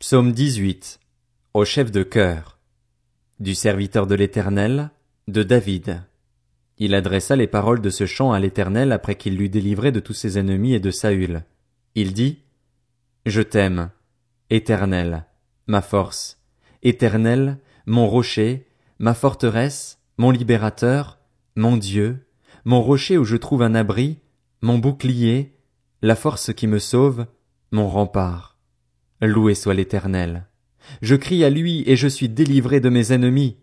Psaume 18. Au chef de chœur. Du serviteur de l'Éternel, de David. Il adressa les paroles de ce chant à l'Éternel après qu'il l'eut délivré de tous ses ennemis et de Saül. Il dit, Je t'aime, Éternel, ma force, Éternel, mon rocher, ma forteresse, mon libérateur, mon Dieu, mon rocher où je trouve un abri, mon bouclier, la force qui me sauve, mon rempart. Loué soit l'Éternel. Je crie à lui et je suis délivré de mes ennemis.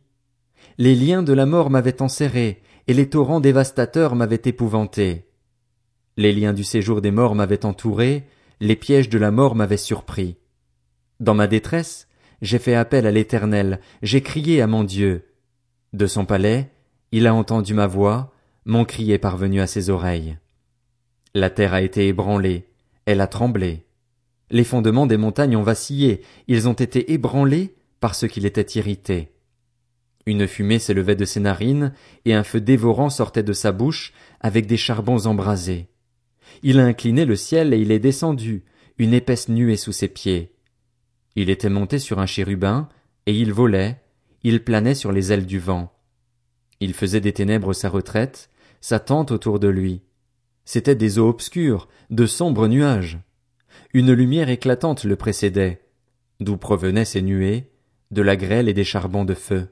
Les liens de la mort m'avaient enserré, et les torrents dévastateurs m'avaient épouvanté. Les liens du séjour des morts m'avaient entouré, les pièges de la mort m'avaient surpris. Dans ma détresse, j'ai fait appel à l'Éternel, j'ai crié à mon Dieu. De son palais, il a entendu ma voix, mon cri est parvenu à ses oreilles. La terre a été ébranlée, elle a tremblé. Les fondements des montagnes ont vacillé, ils ont été ébranlés parce qu'il était irrité. Une fumée s'élevait de ses narines, et un feu dévorant sortait de sa bouche, avec des charbons embrasés. Il a incliné le ciel et il est descendu, une épaisse nuée sous ses pieds. Il était monté sur un chérubin, et il volait, il planait sur les ailes du vent. Il faisait des ténèbres sa retraite, sa tente autour de lui. C'étaient des eaux obscures, de sombres nuages. Une lumière éclatante le précédait. D'où provenaient ces nuées? De la grêle et des charbons de feu.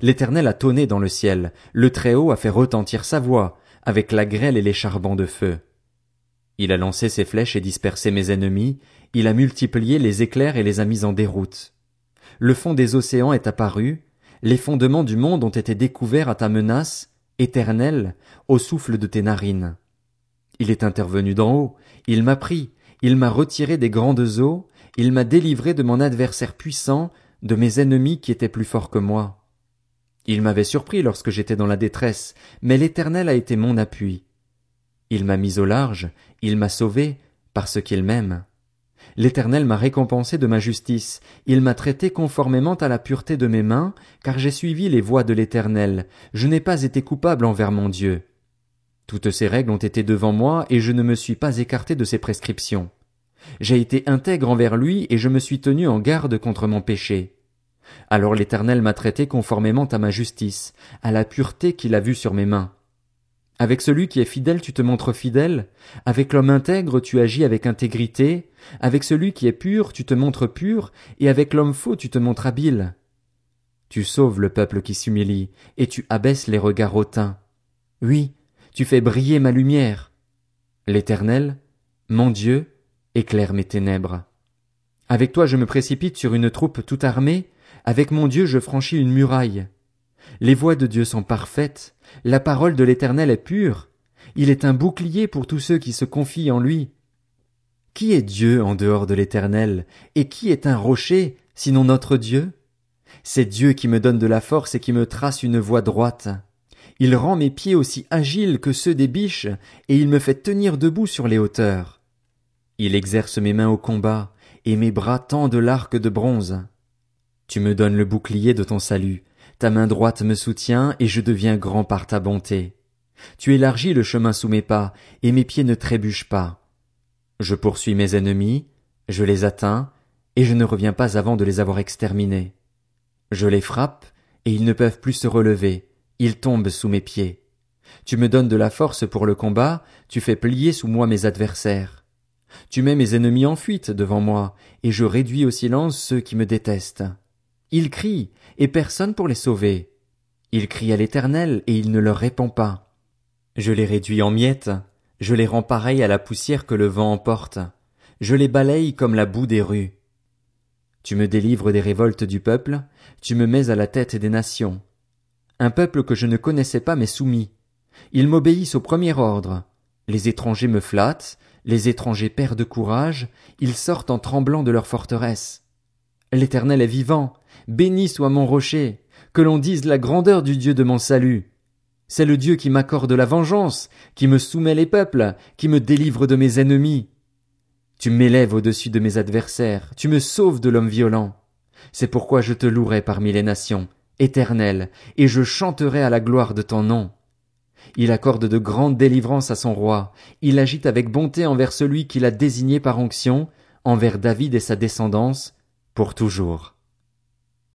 L'Éternel a tonné dans le ciel, le Très-Haut a fait retentir sa voix, avec la grêle et les charbons de feu. Il a lancé ses flèches et dispersé mes ennemis, il a multiplié les éclairs et les a mis en déroute. Le fond des océans est apparu, les fondements du monde ont été découverts à ta menace, éternelle, au souffle de tes narines. Il est intervenu d'en haut, il m'a pris, il m'a retiré des grandes eaux, il m'a délivré de mon adversaire puissant, de mes ennemis qui étaient plus forts que moi. Il m'avait surpris lorsque j'étais dans la détresse, mais l'Éternel a été mon appui. Il m'a mis au large, il m'a sauvé, parce qu'il m'aime. L'Éternel m'a récompensé de ma justice, il m'a traité conformément à la pureté de mes mains, car j'ai suivi les voies de l'Éternel, je n'ai pas été coupable envers mon Dieu. Toutes ces règles ont été devant moi, et je ne me suis pas écarté de ses prescriptions. J'ai été intègre envers lui, et je me suis tenu en garde contre mon péché. Alors l'Éternel m'a traité conformément à ma justice, à la pureté qu'il a vue sur mes mains. Avec celui qui est fidèle tu te montres fidèle, avec l'homme intègre tu agis avec intégrité, avec celui qui est pur tu te montres pur, et avec l'homme faux tu te montres habile. Tu sauves le peuple qui s'humilie, et tu abaisses les regards hautains. Oui, tu fais briller ma lumière. L'Éternel, mon Dieu, éclaire mes ténèbres. Avec toi je me précipite sur une troupe tout armée, avec mon Dieu je franchis une muraille. Les voies de Dieu sont parfaites, la parole de l'Éternel est pure, il est un bouclier pour tous ceux qui se confient en lui. Qui est Dieu en dehors de l'Éternel, et qui est un rocher, sinon notre Dieu? C'est Dieu qui me donne de la force et qui me trace une voie droite. Il rend mes pieds aussi agiles que ceux des biches, et il me fait tenir debout sur les hauteurs. Il exerce mes mains au combat, et mes bras tendent l'arc de bronze. Tu me donnes le bouclier de ton salut, ta main droite me soutient, et je deviens grand par ta bonté. Tu élargis le chemin sous mes pas, et mes pieds ne trébuchent pas. Je poursuis mes ennemis, je les atteins, et je ne reviens pas avant de les avoir exterminés. Je les frappe, et ils ne peuvent plus se relever, il tombe sous mes pieds. Tu me donnes de la force pour le combat, tu fais plier sous moi mes adversaires. Tu mets mes ennemis en fuite devant moi, et je réduis au silence ceux qui me détestent. Ils crient, et personne pour les sauver. Ils crient à l'Éternel, et il ne leur répond pas. Je les réduis en miettes, je les rends pareils à la poussière que le vent emporte, je les balaye comme la boue des rues. Tu me délivres des révoltes du peuple, tu me mets à la tête des nations. Un peuple que je ne connaissais pas m'est soumis. Ils m'obéissent au premier ordre. Les étrangers me flattent, les étrangers perdent courage, ils sortent en tremblant de leur forteresse. L'Éternel est vivant, béni soit mon rocher, que l'on dise la grandeur du Dieu de mon salut. C'est le Dieu qui m'accorde la vengeance, qui me soumet les peuples, qui me délivre de mes ennemis. Tu m'élèves au-dessus de mes adversaires, tu me sauves de l'homme violent. C'est pourquoi je te louerai parmi les nations éternel, et je chanterai à la gloire de ton nom. Il accorde de grandes délivrances à son roi, il agite avec bonté envers celui qu'il a désigné par onction, envers David et sa descendance, pour toujours.